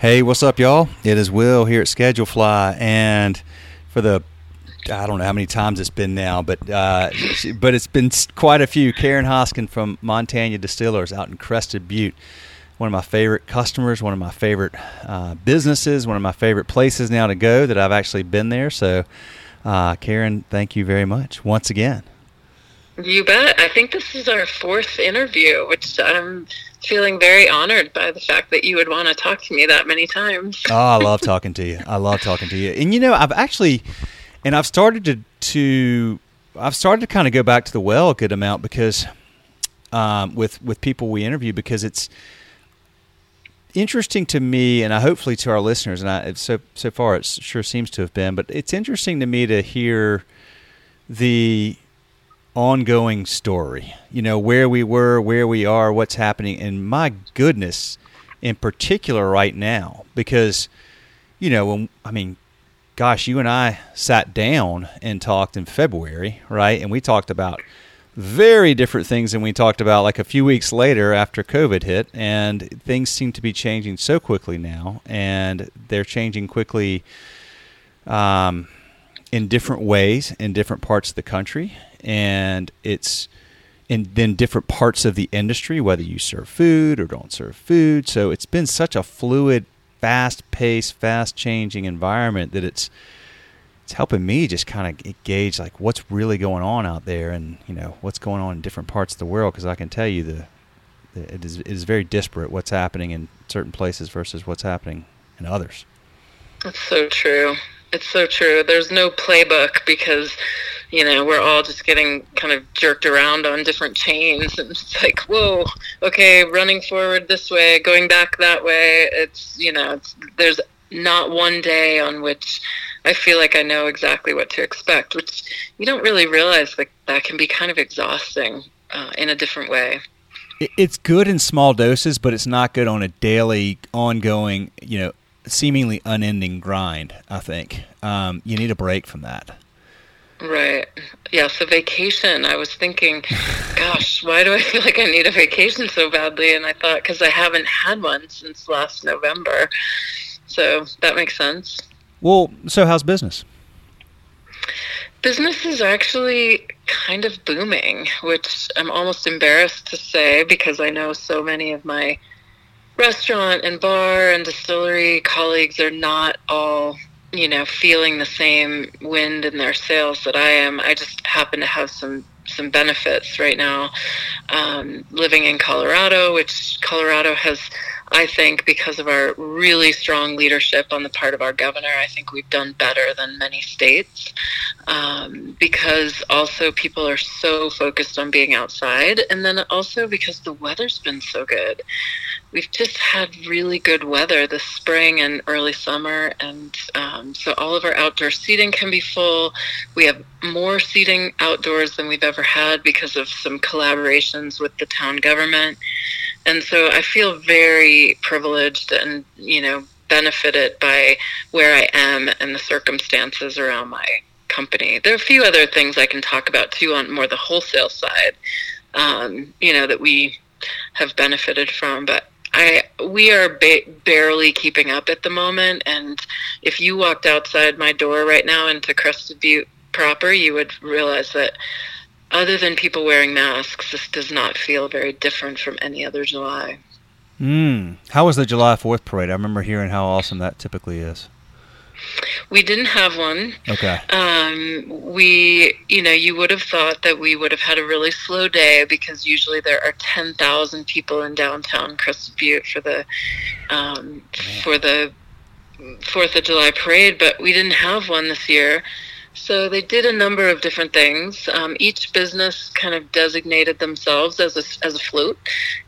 Hey, what's up, y'all? It is Will here at Schedulefly, and for the I don't know how many times it's been now, but uh, but it's been quite a few. Karen Hoskin from Montanya Distillers out in Crested Butte, one of my favorite customers, one of my favorite uh, businesses, one of my favorite places now to go that I've actually been there. So, uh, Karen, thank you very much once again. You bet. I think this is our fourth interview, which I'm feeling very honored by the fact that you would want to talk to me that many times. oh, I love talking to you. I love talking to you. And you know, I've actually, and I've started to to, I've started to kind of go back to the well a good amount because, um, with with people we interview because it's interesting to me, and I hopefully to our listeners, and I so so far it sure seems to have been, but it's interesting to me to hear the ongoing story. You know, where we were, where we are, what's happening, and my goodness, in particular right now, because, you know, when, I mean, gosh, you and I sat down and talked in February, right? And we talked about very different things than we talked about like a few weeks later after COVID hit. And things seem to be changing so quickly now, and they're changing quickly um, in different ways in different parts of the country and it's in then different parts of the industry, whether you serve food or don't serve food. So it's been such a fluid, fast paced, fast changing environment that it's it's helping me just kind of gauge like what's really going on out there and you know what's going on in different parts of the world because I can tell you the, the it is it is very disparate what's happening in certain places versus what's happening in others. That's so true. It's so true. There's no playbook because you know, we're all just getting kind of jerked around on different chains. And it's like, whoa, okay, running forward this way, going back that way. It's, you know, it's, there's not one day on which I feel like I know exactly what to expect, which you don't really realize that that can be kind of exhausting uh, in a different way. It's good in small doses, but it's not good on a daily, ongoing, you know, seemingly unending grind. I think um, you need a break from that. Right. Yeah. So vacation. I was thinking, gosh, why do I feel like I need a vacation so badly? And I thought because I haven't had one since last November, so that makes sense. Well, so how's business? Business is actually kind of booming, which I'm almost embarrassed to say because I know so many of my restaurant and bar and distillery colleagues are not all you know, feeling the same wind in their sails that I am. I just happen to have some some benefits right now. Um, living in Colorado, which Colorado has, I think, because of our really strong leadership on the part of our governor, I think we've done better than many states. Um, because also people are so focused on being outside, and then also because the weather's been so good we've just had really good weather this spring and early summer, and um, so all of our outdoor seating can be full. We have more seating outdoors than we've ever had because of some collaborations with the town government, and so I feel very privileged and you know benefited by where I am and the circumstances around my company. There are a few other things I can talk about too on more the wholesale side, um, you know, that we have benefited from, but I we are ba- barely keeping up at the moment, and if you walked outside my door right now into Crested Butte proper, you would realize that other than people wearing masks, this does not feel very different from any other July. Mm. How was the July Fourth parade? I remember hearing how awesome that typically is. We didn't have one. Okay. Um, we, you know, you would have thought that we would have had a really slow day because usually there are ten thousand people in downtown Crested Butte for the um, for the Fourth of July parade, but we didn't have one this year. So they did a number of different things. Um, each business kind of designated themselves as a, as a float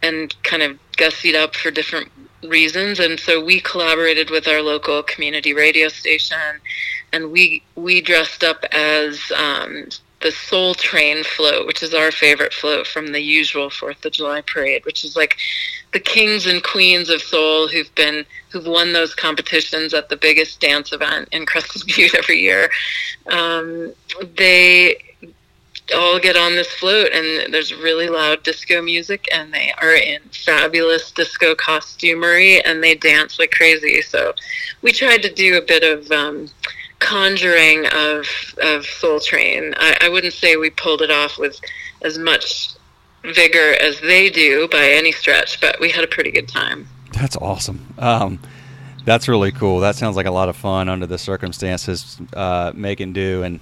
and kind of gussied up for different reasons and so we collaborated with our local community radio station and we we dressed up as um, the soul train float which is our favorite float from the usual fourth of july parade which is like the kings and queens of soul who've been who've won those competitions at the biggest dance event in crested butte every year. Um, they all get on this float and there's really loud disco music and they are in fabulous disco costumery and they dance like crazy. So we tried to do a bit of um, conjuring of of soul train I, I wouldn't say we pulled it off with as much vigor as they do by any stretch but we had a pretty good time that's awesome um, that's really cool that sounds like a lot of fun under the circumstances uh, making do and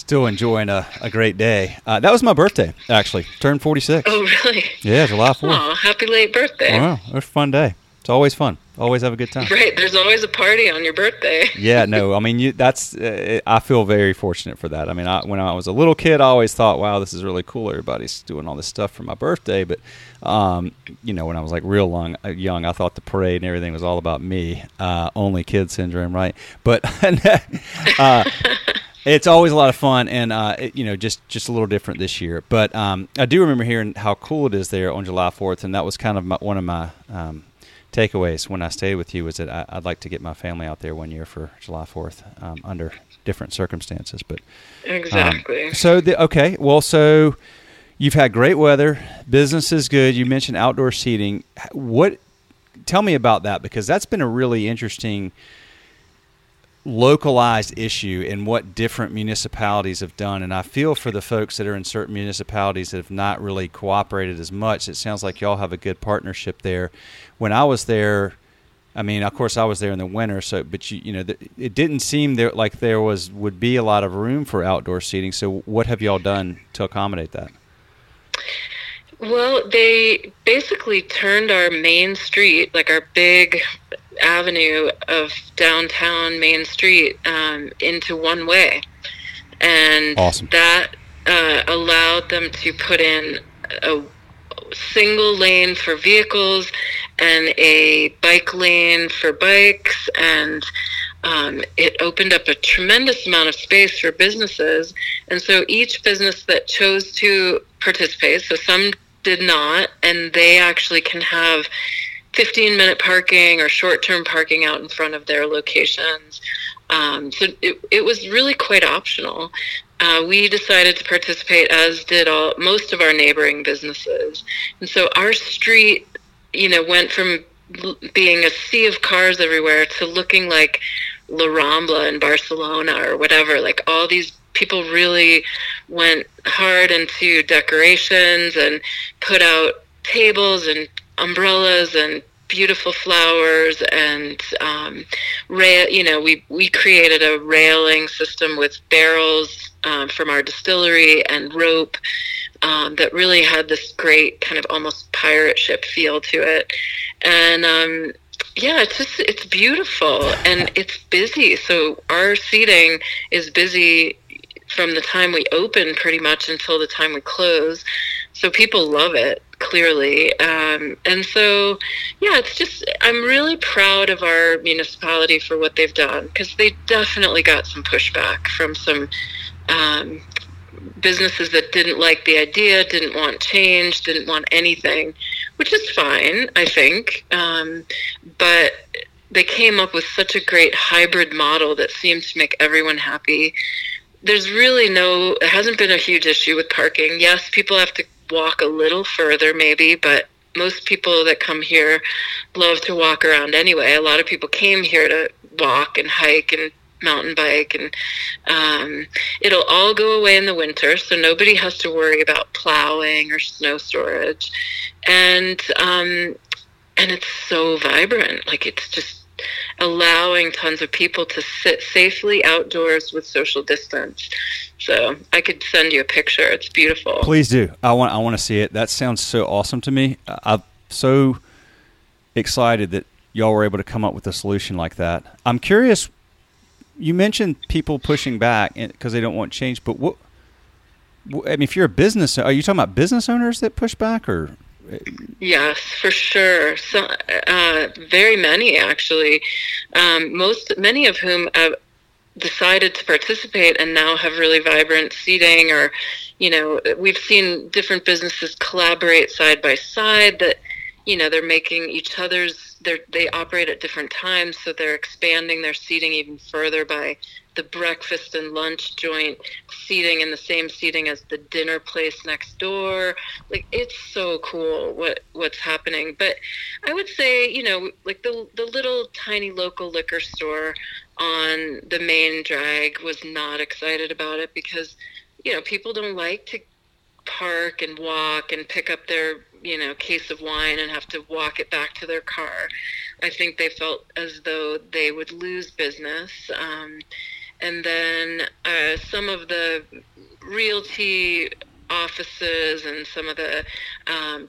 Still enjoying a, a great day. Uh, that was my birthday, actually. Turned 46. Oh, really? Yeah, July 4th. Oh, happy late birthday. Wow, it was a fun day. It's always fun. Always have a good time. Right. There's always a party on your birthday. yeah. No. I mean, you. That's. Uh, I feel very fortunate for that. I mean, I, when I was a little kid, I always thought, "Wow, this is really cool. Everybody's doing all this stuff for my birthday." But, um, you know, when I was like real long, uh, young, I thought the parade and everything was all about me. Uh, only kid syndrome, right? But, uh, it's always a lot of fun, and uh, it, you know, just just a little different this year. But um, I do remember hearing how cool it is there on July Fourth, and that was kind of my, one of my um, takeaways when I stayed with you was that I, would like to get my family out there one year for July Fourth um, under different circumstances. But um, exactly. so the, okay, well, so you've had great weather, business is good. You mentioned outdoor seating. What? Tell me about that because that's been a really interesting localized issue and what different municipalities have done. And I feel for the folks that are in certain municipalities that have not really cooperated as much. It sounds like y'all have a good partnership there. When I was there, I mean, of course, I was there in the winter, so but you you know, it didn't seem there like there was would be a lot of room for outdoor seating. So, what have y'all done to accommodate that? Well, they basically turned our main street, like our big avenue of downtown Main Street, um, into one way. And awesome. that uh, allowed them to put in a single lane for vehicles and a bike lane for bikes and um, it opened up a tremendous amount of space for businesses and so each business that chose to participate so some did not, and they actually can have 15 minute parking or short term parking out in front of their locations. Um, so it, it was really quite optional. Uh, we decided to participate, as did all most of our neighboring businesses, and so our street, you know, went from being a sea of cars everywhere to looking like La Rambla in Barcelona or whatever. Like all these people really went hard into decorations and put out tables and umbrellas and beautiful flowers and um, rail. You know, we we created a railing system with barrels um, from our distillery and rope um, that really had this great kind of almost pirate ship feel to it. And um, yeah, it's just it's beautiful and it's busy. So our seating is busy from the time we open pretty much until the time we close. So people love it clearly. Um, and so, yeah, it's just, I'm really proud of our municipality for what they've done because they definitely got some pushback from some um, businesses that didn't like the idea, didn't want change, didn't want anything, which is fine, I think. Um, but they came up with such a great hybrid model that seemed to make everyone happy there's really no, it hasn't been a huge issue with parking. Yes, people have to walk a little further maybe, but most people that come here love to walk around anyway. A lot of people came here to walk and hike and mountain bike and um, it'll all go away in the winter so nobody has to worry about plowing or snow storage and um, and it's so vibrant like it's just allowing tons of people to sit safely outdoors with social distance. So I could send you a picture. It's beautiful. Please do. I want I want to see it. That sounds so awesome to me. I'm so excited that y'all were able to come up with a solution like that. I'm curious. You mentioned people pushing back because they don't want change, but what? I mean, if you're a business, are you talking about business owners that push back, or Yes, for sure. So, uh, very many actually. Um, most, many of whom have decided to participate and now have really vibrant seating. Or, you know, we've seen different businesses collaborate side by side. That, you know they're making each other's they they operate at different times so they're expanding their seating even further by the breakfast and lunch joint seating in the same seating as the dinner place next door. Like it's so cool what what's happening. But i would say you know like the the little tiny local liquor store on the main drag was not excited about it because you know people don't like to park and walk and pick up their you know case of wine and have to walk it back to their car. I think they felt as though they would lose business. Um, and then uh, some of the realty offices and some of the um,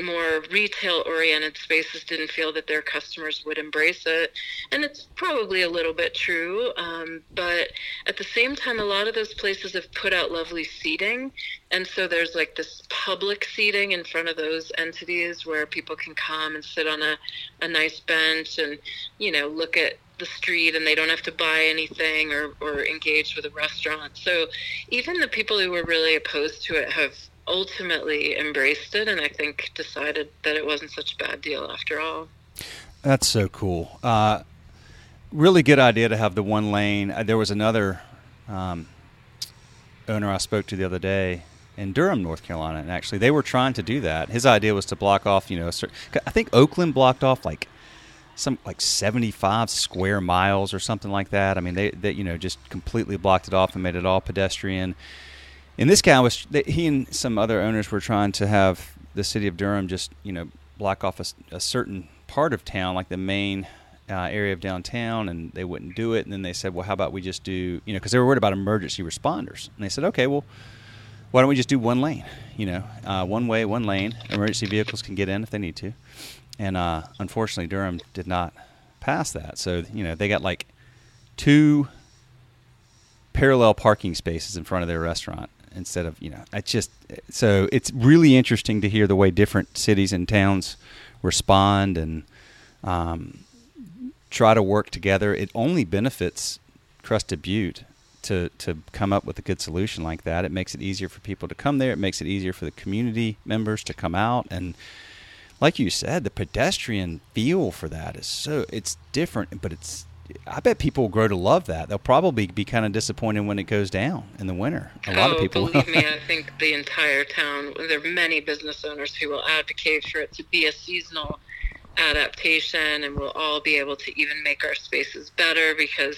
more retail oriented spaces didn't feel that their customers would embrace it. And it's probably a little bit true. Um, but at the same time, a lot of those places have put out lovely seating. And so there's like this public seating in front of those entities where people can come and sit on a, a nice bench and, you know, look at the street and they don't have to buy anything or, or engage with a restaurant. So even the people who were really opposed to it have ultimately embraced it and I think decided that it wasn't such a bad deal after all. That's so cool. Uh, really good idea to have the one lane. Uh, there was another um, owner I spoke to the other day in Durham, North Carolina, and actually they were trying to do that. His idea was to block off, you know, I think Oakland blocked off like some like 75 square miles or something like that. I mean, they, they you know just completely blocked it off and made it all pedestrian and this guy was he and some other owners were trying to have the city of Durham just you know block off a, a certain part of town, like the main uh, area of downtown, and they wouldn't do it. And then they said, well, how about we just do you know because they were worried about emergency responders, and they said, okay, well. Why don't we just do one lane? You know, uh, one way, one lane. Emergency vehicles can get in if they need to, and uh, unfortunately, Durham did not pass that. So you know, they got like two parallel parking spaces in front of their restaurant instead of you know I just so it's really interesting to hear the way different cities and towns respond and um, try to work together. It only benefits Crested Butte to to come up with a good solution like that. It makes it easier for people to come there. It makes it easier for the community members to come out and like you said, the pedestrian feel for that is so it's different, but it's I bet people will grow to love that. They'll probably be kind of disappointed when it goes down in the winter. A lot oh, of people. believe me, I think the entire town. There are many business owners who will advocate for it to be a seasonal adaptation, and we'll all be able to even make our spaces better because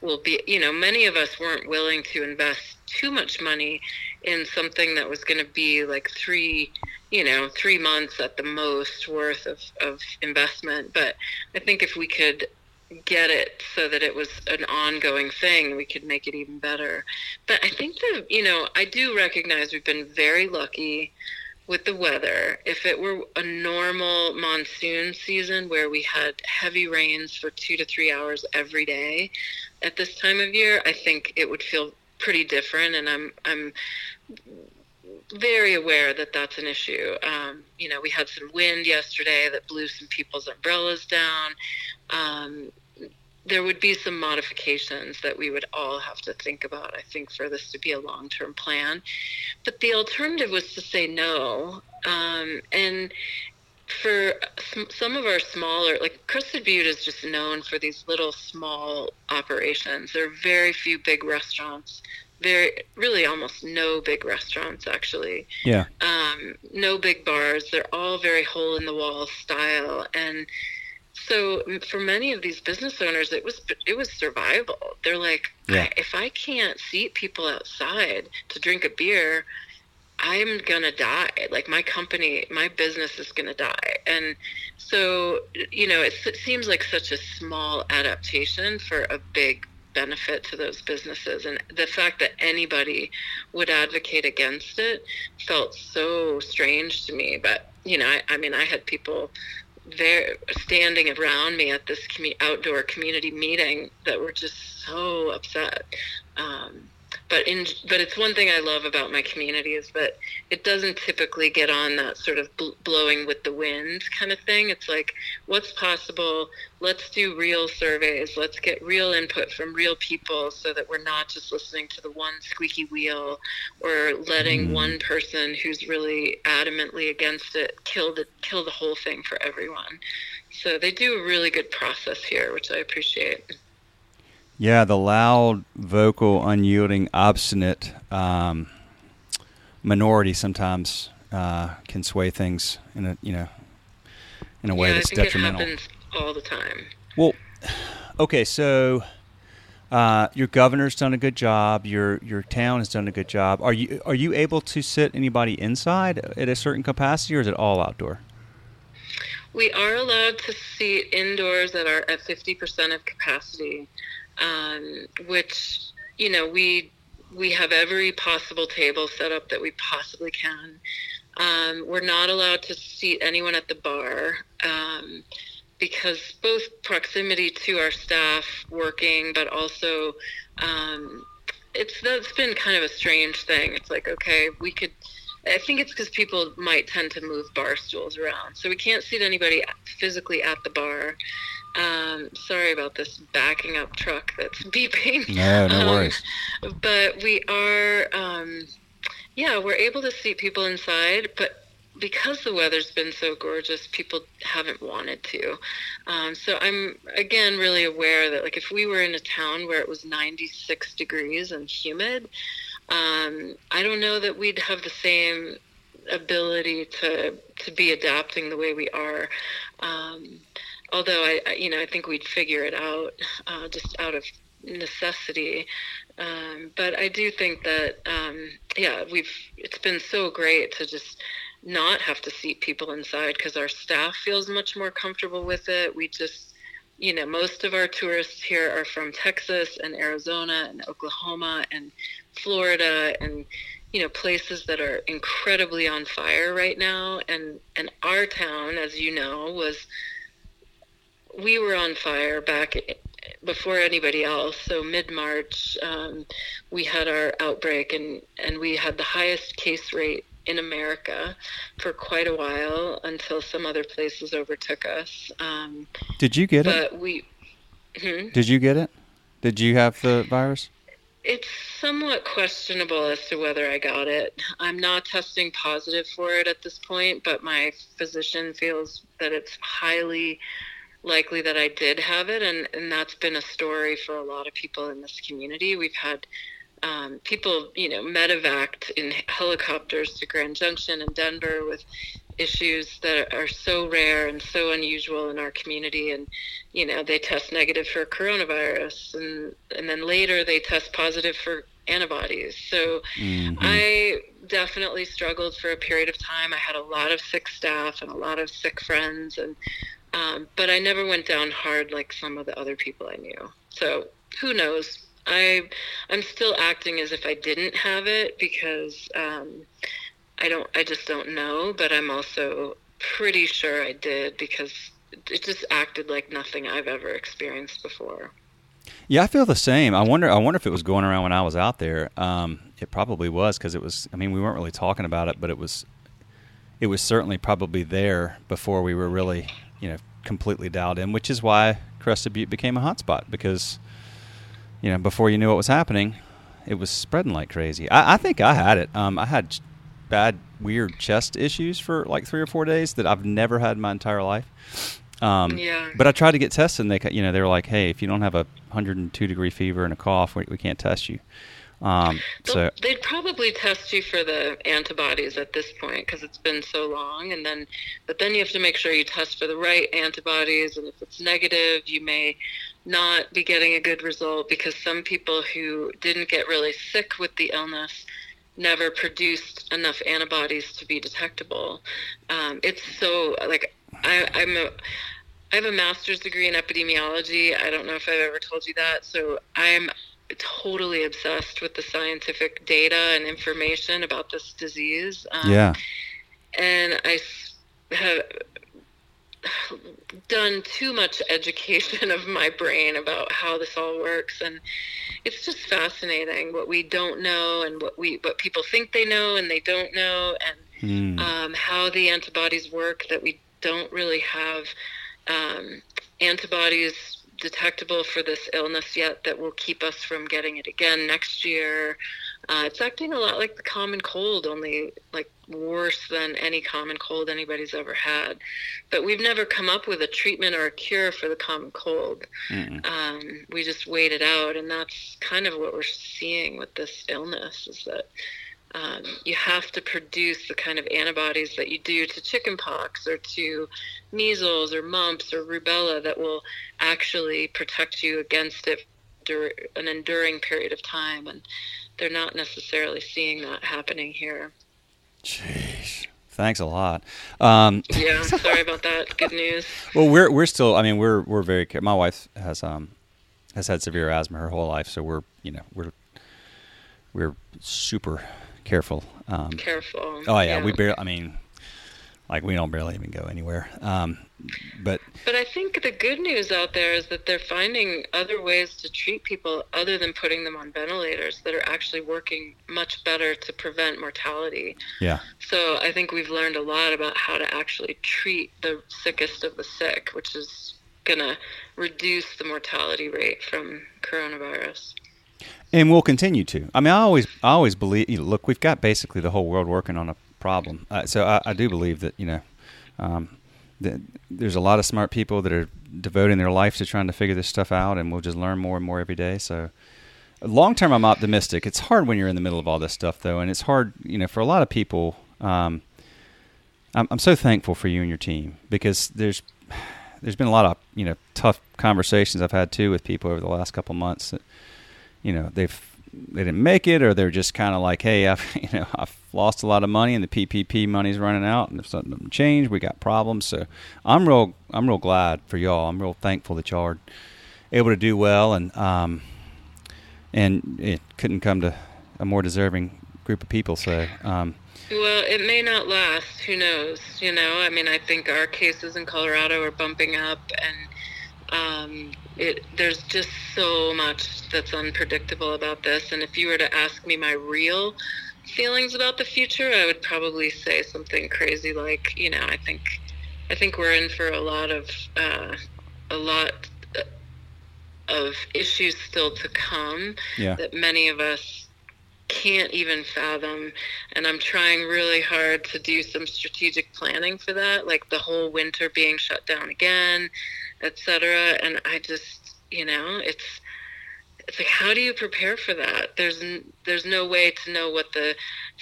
we'll be. You know, many of us weren't willing to invest too much money in something that was going to be like three you know three months at the most worth of, of investment but i think if we could get it so that it was an ongoing thing, we could make it even better. But I think that, you know, I do recognize we've been very lucky with the weather. If it were a normal monsoon season where we had heavy rains for two to three hours every day at this time of year, I think it would feel pretty different. And I'm, I'm, very aware that that's an issue. Um, you know, we had some wind yesterday that blew some people's umbrellas down um, there would be some modifications that we would all have to think about, I think, for this to be a long term plan. But the alternative was to say no. Um, and for some of our smaller, like Crested Butte is just known for these little small operations. There are very few big restaurants. Very, really, almost no big restaurants actually. Yeah. Um, no big bars. They're all very hole in the wall style, and so for many of these business owners it was it was survival they're like yeah. if i can't seat people outside to drink a beer i'm gonna die. Like my company my business is gonna die. And so you know it, it seems like such a small adaptation for a big benefit to those businesses. And the fact that anybody would advocate against it felt so strange to me. But you know I, I mean i had people there standing around me at this commu- outdoor community meeting that were just so upset. Um, but in but it's one thing I love about my community is that it doesn't typically get on that sort of bl- blowing with the wind kind of thing. It's like what's possible. Let's do real surveys. Let's get real input from real people so that we're not just listening to the one squeaky wheel or letting mm. one person who's really adamantly against it kill the kill the whole thing for everyone. So they do a really good process here, which I appreciate. Yeah, the loud, vocal, unyielding, obstinate um, minority sometimes uh, can sway things in a you know in a way yeah, that's detrimental. It happens all the time. Well, okay, so uh, your governor's done a good job. Your your town has done a good job. Are you are you able to sit anybody inside at a certain capacity, or is it all outdoor? We are allowed to seat indoors that are at fifty percent of capacity um, which you know we we have every possible table set up that we possibly can. Um, we're not allowed to seat anyone at the bar um, because both proximity to our staff working, but also um, it's that's been kind of a strange thing. It's like okay, we could. I think it's because people might tend to move bar stools around, so we can't seat anybody physically at the bar. Um, sorry about this backing up truck that's beeping. No, no um, worries. But we are, um, yeah, we're able to seat people inside, but because the weather's been so gorgeous, people haven't wanted to. Um, so I'm again really aware that like if we were in a town where it was 96 degrees and humid, um, I don't know that we'd have the same ability to to be adapting the way we are. Um, although I, I, you know, I think we'd figure it out uh, just out of necessity. Um, but I do think that, um, yeah, we've. It's been so great to just not have to seat people inside because our staff feels much more comfortable with it. We just, you know, most of our tourists here are from Texas and Arizona and Oklahoma and Florida and you know places that are incredibly on fire right now and and our town as you know was we were on fire back before anybody else. So mid March, um, we had our outbreak, and and we had the highest case rate in America for quite a while until some other places overtook us. Um, Did you get but it? We. Hmm? Did you get it? Did you have the virus? It's somewhat questionable as to whether I got it. I'm not testing positive for it at this point, but my physician feels that it's highly likely that I did have it, and, and that's been a story for a lot of people in this community. We've had um, people, you know, medevaced in helicopters to Grand Junction and Denver with issues that are so rare and so unusual in our community and you know they test negative for coronavirus and and then later they test positive for antibodies so mm-hmm. i definitely struggled for a period of time i had a lot of sick staff and a lot of sick friends and um, but I never went down hard like some of the other people I knew. So who knows? I I'm still acting as if I didn't have it because um, I don't I just don't know. But I'm also pretty sure I did because it just acted like nothing I've ever experienced before. Yeah, I feel the same. I wonder. I wonder if it was going around when I was out there. Um, it probably was because it was. I mean, we weren't really talking about it, but it was. It was certainly probably there before we were really you know completely dialed in, which is why Crested Butte became a hotspot because you know before you knew what was happening, it was spreading like crazy. I, I think I had it. Um, I had bad, weird chest issues for like three or four days that I've never had in my entire life. Um, yeah. But I tried to get tested, and they, you know, they were like, "Hey, if you don't have a 102 degree fever and a cough, we, we can't test you." Um, so they'd probably test you for the antibodies at this point because it's been so long, and then but then you have to make sure you test for the right antibodies, and if it's negative, you may not be getting a good result because some people who didn't get really sick with the illness never produced enough antibodies to be detectable. Um, it's so like I, I'm a I have a master's degree in epidemiology. I don't know if I've ever told you that. So I'm totally obsessed with the scientific data and information about this disease. Um, yeah. And I have done too much education of my brain about how this all works and it's just fascinating what we don't know and what we what people think they know and they don't know and mm. um, how the antibodies work that we don't really have um, antibodies detectable for this illness yet that will keep us from getting it again next year. Uh, it's acting a lot like the common cold, only like worse than any common cold anybody's ever had. But we've never come up with a treatment or a cure for the common cold. Mm. Um, we just wait it out, and that's kind of what we're seeing with this illness is that um, you have to produce the kind of antibodies that you do to chickenpox or to measles or mumps or rubella that will actually protect you against it for an enduring period of time. And they're not necessarily seeing that happening here. Jeez. Thanks a lot. Um, yeah, sorry about that. Good news. Well, we're we're still. I mean, we're we're very. My wife has um has had severe asthma her whole life, so we're you know we're we're super careful. Um, careful. Oh yeah, yeah, we barely. I mean, like we don't barely even go anywhere. Um, but but I think the good news out there is that they're finding other ways to treat people other than putting them on ventilators that are actually working much better to prevent mortality. Yeah. So I think we've learned a lot about how to actually treat the sickest of the sick, which is going to reduce the mortality rate from coronavirus and we'll continue to. I mean, I always, I always believe. You know, look, we've got basically the whole world working on a problem, uh, so I, I, do believe that you know, um, that there's a lot of smart people that are devoting their life to trying to figure this stuff out, and we'll just learn more and more every day. So, long term, I'm optimistic. It's hard when you're in the middle of all this stuff, though, and it's hard, you know, for a lot of people. Um, I'm, I'm so thankful for you and your team because there's there's been a lot of you know tough conversations I've had too with people over the last couple months that you know they've they didn't make it, or they're just kind of like, hey, I've you know I've lost a lot of money, and the PPP money's running out, and if something doesn't change, we got problems. So I'm real I'm real glad for y'all. I'm real thankful that y'all are able to do well, and um, and it couldn't come to a more deserving group of people. So. Um, well, it may not last. Who knows? You know, I mean, I think our cases in Colorado are bumping up, and um, it there's just so much that's unpredictable about this. And if you were to ask me my real feelings about the future, I would probably say something crazy like, you know, I think I think we're in for a lot of uh, a lot of issues still to come yeah. that many of us can't even fathom and i'm trying really hard to do some strategic planning for that like the whole winter being shut down again etc. And I just, you know, it's it's like how do you prepare for that? There's there's no way to know what the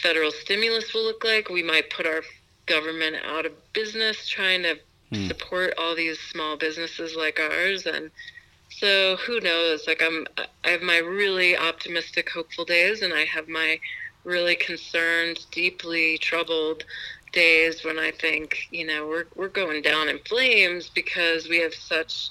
federal stimulus will look like. We might put our government out of business trying to hmm. support all these small businesses like ours and so who knows like i'm i have my really optimistic hopeful days and i have my really concerned deeply troubled days when I think, you know, we're we're going down in flames because we have such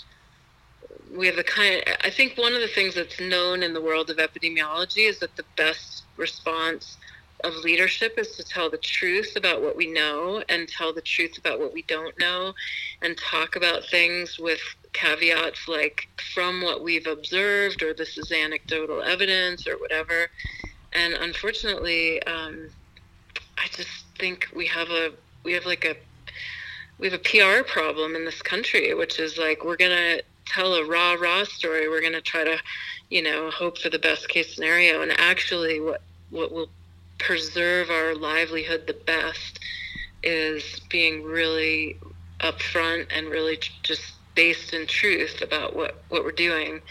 we have the kind of, I think one of the things that's known in the world of epidemiology is that the best response of leadership is to tell the truth about what we know and tell the truth about what we don't know and talk about things with caveats like from what we've observed or this is anecdotal evidence or whatever. And unfortunately um, i just think we have a we have like a we have a PR problem in this country, which is like we're gonna tell a rah rah story. We're gonna try to, you know, hope for the best case scenario, and actually, what what will preserve our livelihood the best is being really upfront and really just based in truth about what what we're doing.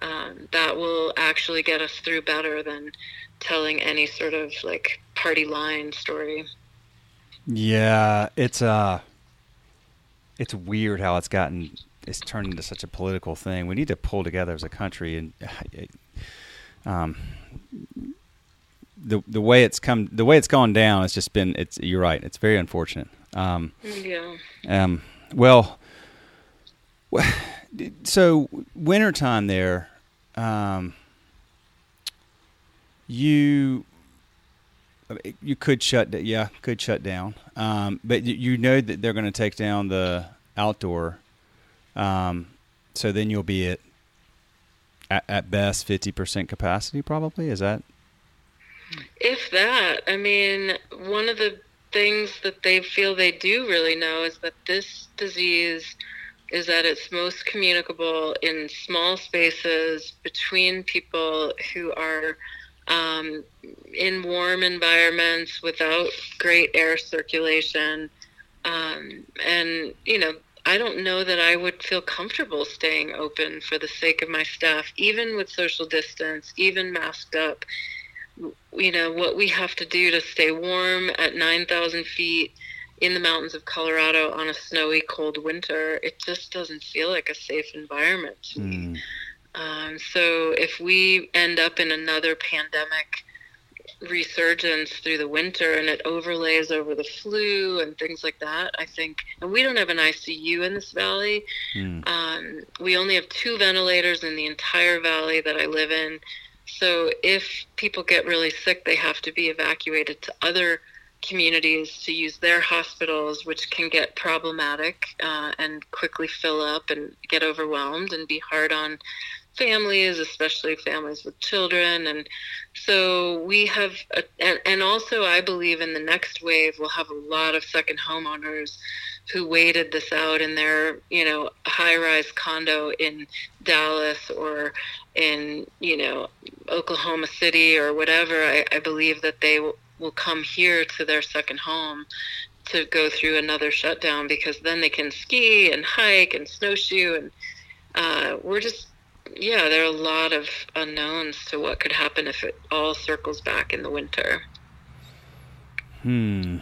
Um, that will actually get us through better than telling any sort of like party line story. Yeah, it's uh it's weird how it's gotten it's turned into such a political thing. We need to pull together as a country and um the the way it's come the way it's gone down it's just been it's you're right. It's very unfortunate. Um yeah. Um well so wintertime there um you you could shut yeah could shut down um, but you know that they're going to take down the outdoor. Um, so then you'll be at, at at best fifty percent capacity. Probably is that. If that, I mean, one of the things that they feel they do really know is that this disease is that it's most communicable in small spaces between people who are um, in warm environments without great air circulation. Um, and, you know, I don't know that I would feel comfortable staying open for the sake of my staff, even with social distance, even masked up. You know, what we have to do to stay warm at 9,000 feet in the mountains of Colorado on a snowy, cold winter, it just doesn't feel like a safe environment to me. Mm. Um, so if we end up in another pandemic resurgence through the winter and it overlays over the flu and things like that, I think, and we don't have an ICU in this valley. Mm. Um, we only have two ventilators in the entire valley that I live in. So if people get really sick, they have to be evacuated to other communities to use their hospitals, which can get problematic uh, and quickly fill up and get overwhelmed and be hard on families, especially families with children. And so we have, a, and, and also I believe in the next wave, we'll have a lot of second homeowners who waited this out in their, you know, high rise condo in Dallas or in, you know, Oklahoma City or whatever. I, I believe that they will, will come here to their second home to go through another shutdown because then they can ski and hike and snowshoe and uh, we're just yeah, there are a lot of unknowns to what could happen if it all circles back in the winter. Hmm.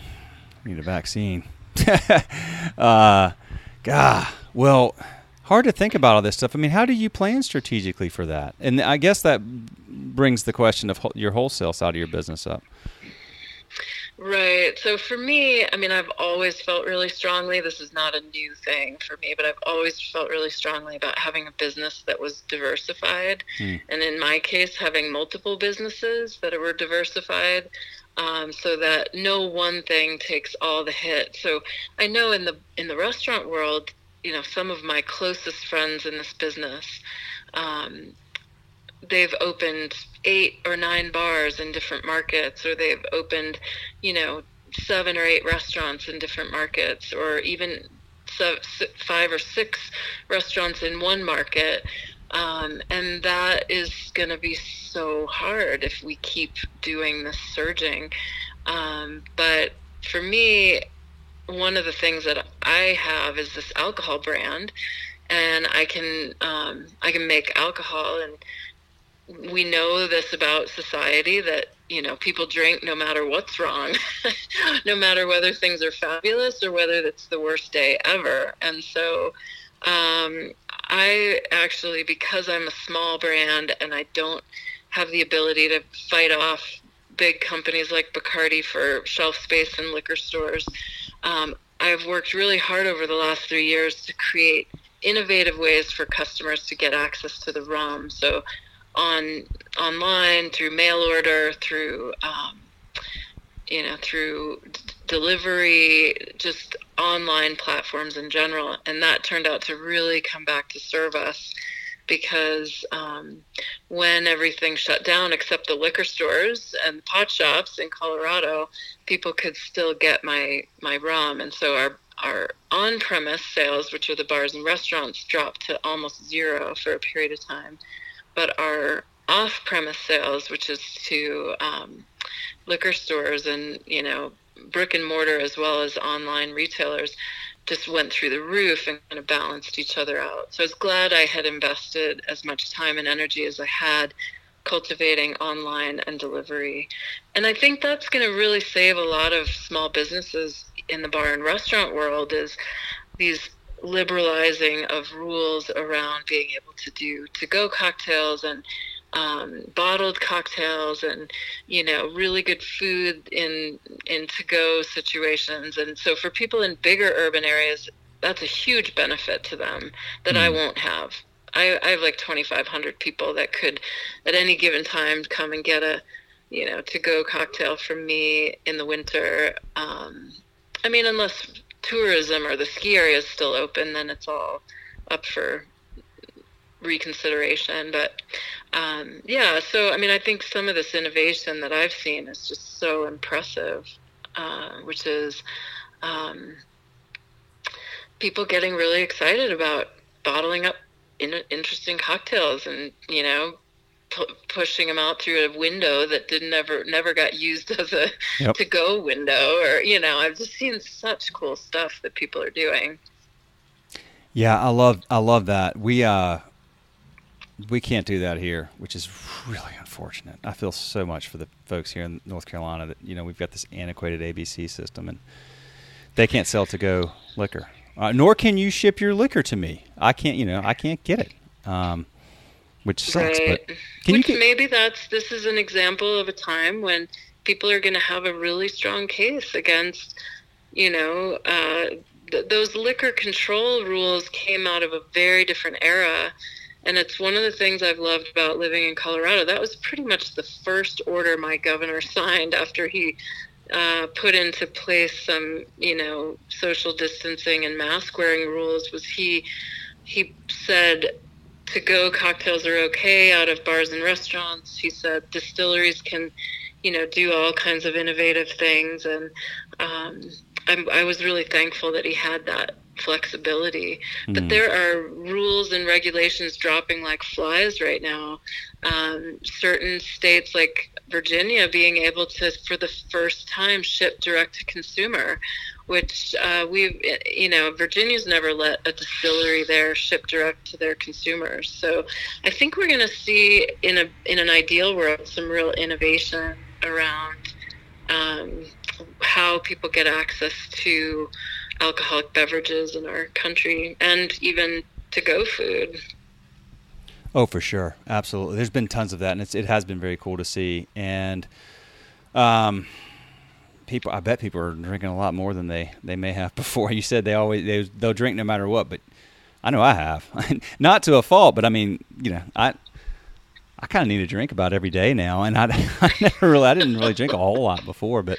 Need a vaccine. uh, God. Well, hard to think about all this stuff. I mean, how do you plan strategically for that? And I guess that brings the question of your wholesale side of your business up. Right. So for me, I mean, I've always felt really strongly, this is not a new thing for me, but I've always felt really strongly about having a business that was diversified. Mm. And in my case, having multiple businesses that were diversified. Um, so that no one thing takes all the hit. So I know in the in the restaurant world, you know, some of my closest friends in this business, um, they've opened eight or nine bars in different markets, or they've opened, you know, seven or eight restaurants in different markets, or even five or six restaurants in one market. Um, and that is going to be so hard if we keep doing this surging. Um, but for me, one of the things that I have is this alcohol brand, and I can um, I can make alcohol and we know this about society that you know people drink no matter what's wrong no matter whether things are fabulous or whether it's the worst day ever. And so um, i actually because i'm a small brand and i don't have the ability to fight off big companies like bacardi for shelf space in liquor stores um, i've worked really hard over the last three years to create innovative ways for customers to get access to the rum. So on online through mail order through um, you know through delivery just online platforms in general. And that turned out to really come back to serve us because um, when everything shut down except the liquor stores and pot shops in colorado people could still get my my rum. And so our our on-premise sales which are the bars and restaurants dropped to almost zero for a period of time but our off-premise sales, which is to um, liquor stores and you know brick and mortar as well as online retailers, just went through the roof and kind of balanced each other out. So I was glad I had invested as much time and energy as I had cultivating online and delivery. And I think that's going to really save a lot of small businesses in the bar and restaurant world is these liberalizing of rules around being able to do to go cocktails and um, bottled cocktails and you know really good food in in to go situations. And so for people in bigger urban areas that's a huge benefit to them that mm. I won't have. I, I have like 2500 people that could at any given time come and get a you know to go cocktail from me in the winter. Um, I mean unless tourism or the ski area is still open, then it's all up for reconsideration. But um, yeah, so I mean, I think some of this innovation that I've seen is just so impressive, uh, which is um, people getting really excited about bottling up in, interesting cocktails and you know pu- pushing them out through a window that didn't ever never got used as a Yep. to go window or you know I've just seen such cool stuff that people are doing. Yeah, I love I love that. We uh we can't do that here, which is really unfortunate. I feel so much for the folks here in North Carolina that you know we've got this antiquated ABC system and they can't sell to go liquor. Uh, nor can you ship your liquor to me. I can't, you know, I can't get it. Um, which sucks, right. but can Which you get, maybe that's this is an example of a time when people are going to have a really strong case against, you know, uh, th- those liquor control rules came out of a very different era. And it's one of the things I've loved about living in Colorado. That was pretty much the first order my governor signed after he uh, put into place some, you know, social distancing and mask wearing rules. Was he he said to go cocktails are okay out of bars and restaurants. He said distilleries can, you know, do all kinds of innovative things, and um, I'm, I was really thankful that he had that flexibility. But Mhm. there are rules and regulations dropping like flies right now. Um, certain states like Virginia being able to, for the first time, ship direct to consumer, which uh, we've, you know, Virginia's never let a distillery there ship direct to their consumers. So I think we're going to see in a in an ideal world some real innovation around um, how people get access to alcoholic beverages in our country and even to go food. Oh, for sure, absolutely. There's been tons of that, and it's, it has been very cool to see. And um, people, I bet people are drinking a lot more than they, they may have before. You said they always they, they'll drink no matter what, but I know I have, not to a fault, but I mean, you know, I I kind of need a drink about every day now, and I, I never really I didn't really drink a whole lot before, but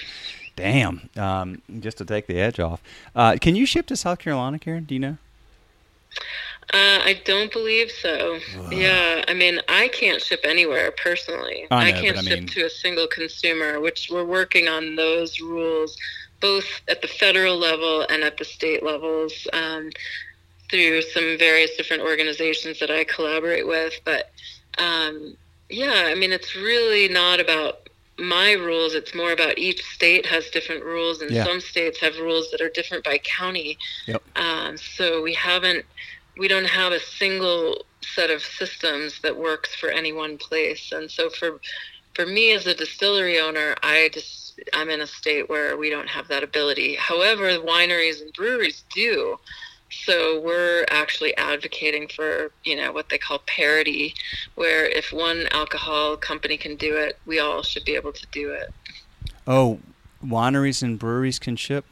damn, um, just to take the edge off. Uh, can you ship to South Carolina, Karen? Do you know? Uh, I don't believe so. Yeah, I mean, I can't ship anywhere personally. I know, can't I ship mean- to a single consumer, which we're working on those rules both at the federal level and at the state levels um, through some various different organizations that I collaborate with. But um, yeah, I mean, it's really not about my rules. It's more about each state has different rules, and Yeah. some states have rules that are different by county. Yep. Um, so we haven't, we don't have a single set of systems that works for any one place. And so for, for me as a distillery owner, I just, I'm in a state where we don't have that ability. However, wineries and breweries do. So we're actually advocating for, you know, what they call parity, where if one alcohol company can do it, we all should be able to do it. Oh, wineries and breweries can ship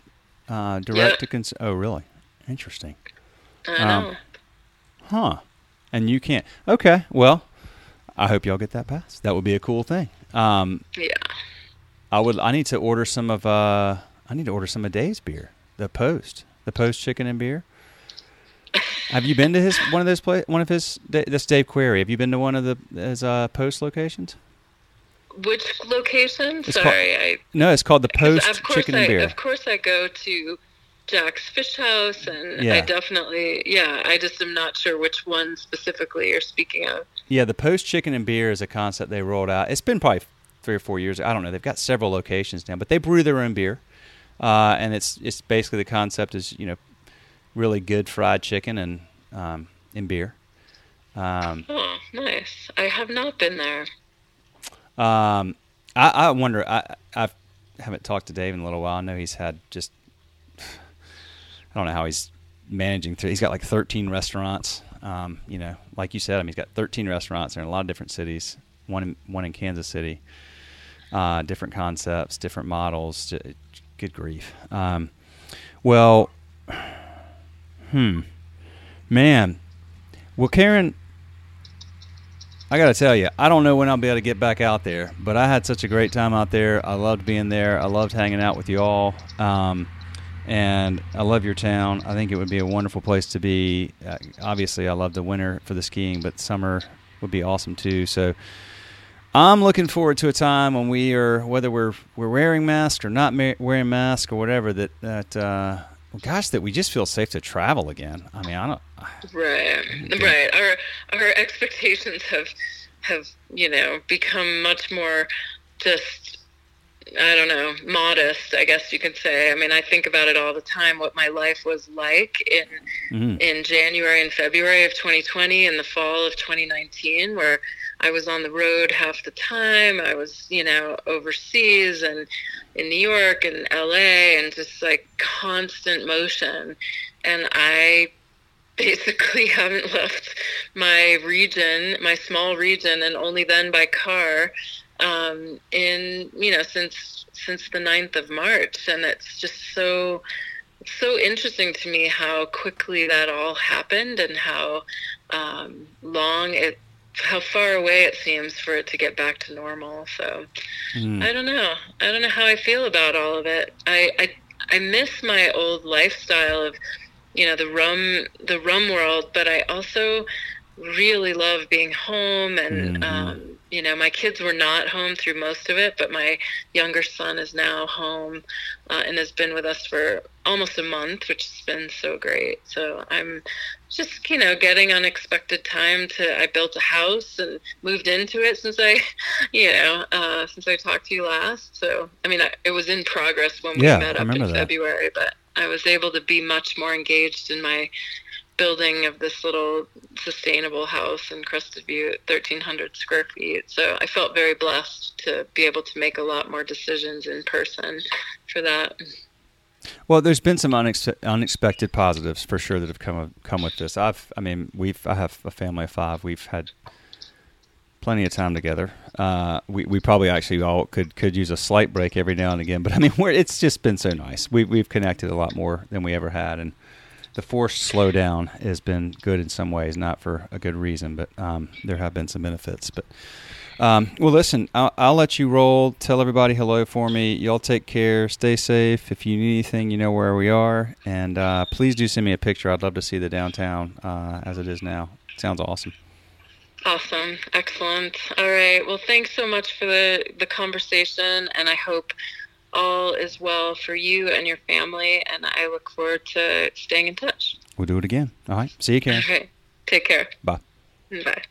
uh, direct to cons. Oh, really? Interesting. I Um, know. Huh. And you can't. Okay. Well, I hope y'all get that passed. That would be a cool thing. Um, yeah. I would. I need to order some of. Uh, I need to order some of Dave's beer. The Post. The Post Chicken and Beer. Have you been to his one of those play one of his? That's Dave Query. Have you been to one of the his uh, Post locations? Which location? It's called- Sorry, I No, it's called the Post Chicken I, and Beer. Of course, I go to Jax Fish House, and Yeah. I definitely, yeah, I just am not sure which one specifically you're speaking of. Yeah, the post chicken and beer is a concept they rolled out. It's been probably three or four years. I don't know. They've got several locations now, but they brew their own beer, uh, and it's it's basically the concept is you know really good fried chicken and um, and beer. Um, Oh, nice. I have not been there. um, I, I wonder. I I haven't talked to Dave in a little while. I know he's had just I don't know how he's managing through. He's got like 13 restaurants. Um, you know, like you said, I mean, he's got 13 restaurants in a lot of different cities. One in, one in Kansas City. Uh, different concepts, different models. Good grief. Um, well, hmm, man. Well, Karen, I got to tell you, I don't know when I'll be able to get back out there, but I had such a great time out there. I loved being there. I loved hanging out with you all. Um, and I love your town. I think it would be a wonderful place to be. Uh, obviously, I love the winter for the skiing, but summer would be awesome too. So I'm looking forward to a time when we are, whether we're we're wearing masks or not ma- wearing masks or whatever, that that uh, well, gosh, that we just feel safe to travel again. I mean, I don't. Right, right. Our our expectations have have you know become much more just I don't know, modest, I guess you could say. I mean, I think about it all the time what my life was like in mm-hmm. in January and February of 2020 and the fall of 2019 where I was on the road half the time. I was, you know, overseas and in New York and LA and just like constant motion. And I basically haven't left my region, my small region, and only then by car um, in you know since since the 9th of March, and it's just so so interesting to me how quickly that all happened and how um, long it how far away it seems for it to get back to normal. So mm. I don't know. I don't know how I feel about all of it. I, I I miss my old lifestyle of you know the rum the rum world, but I also really love being home and mm-hmm. um, you know, my kids were not home through most of it, but my younger son is now home uh, and has been with us for almost a month, which has been so great. So I'm just, you know, getting unexpected time to. I built a house and moved into it since I, you know, uh, since I talked to you last. So I mean, I, it was in progress when we yeah, met up in that. February, but I was able to be much more engaged in my building of this little sustainable house in Crested Butte, 1,300 square feet. So I felt very blessed to be able to make a lot more decisions in person for that. Well, there's been some unex- unexpected positives for sure that have come come with this. I've, I mean, we've, I have a family of five. We've had plenty of time together. Uh, we we probably actually all could could use a slight break every now and again, but I mean, it's just been so nice. We we've connected a lot more than we ever had, and the forced slowdown has been good in some ways, not for a good reason, but um, there have been some benefits. But um, well, listen, I'll, I'll, let you roll. Tell everybody hello for me. Y'all take care. Stay safe. If you need anything, you know where we are. And uh, please do send me a picture. I'd love to see the downtown uh, as it is now. It sounds awesome. Awesome. Excellent. All right. Well, thanks so much for the, the conversation. And I hope all is well for you and your family, and I look forward to staying in touch. We'll do it again. All right. See you, Karen. Okay. Take care. Bye. Bye.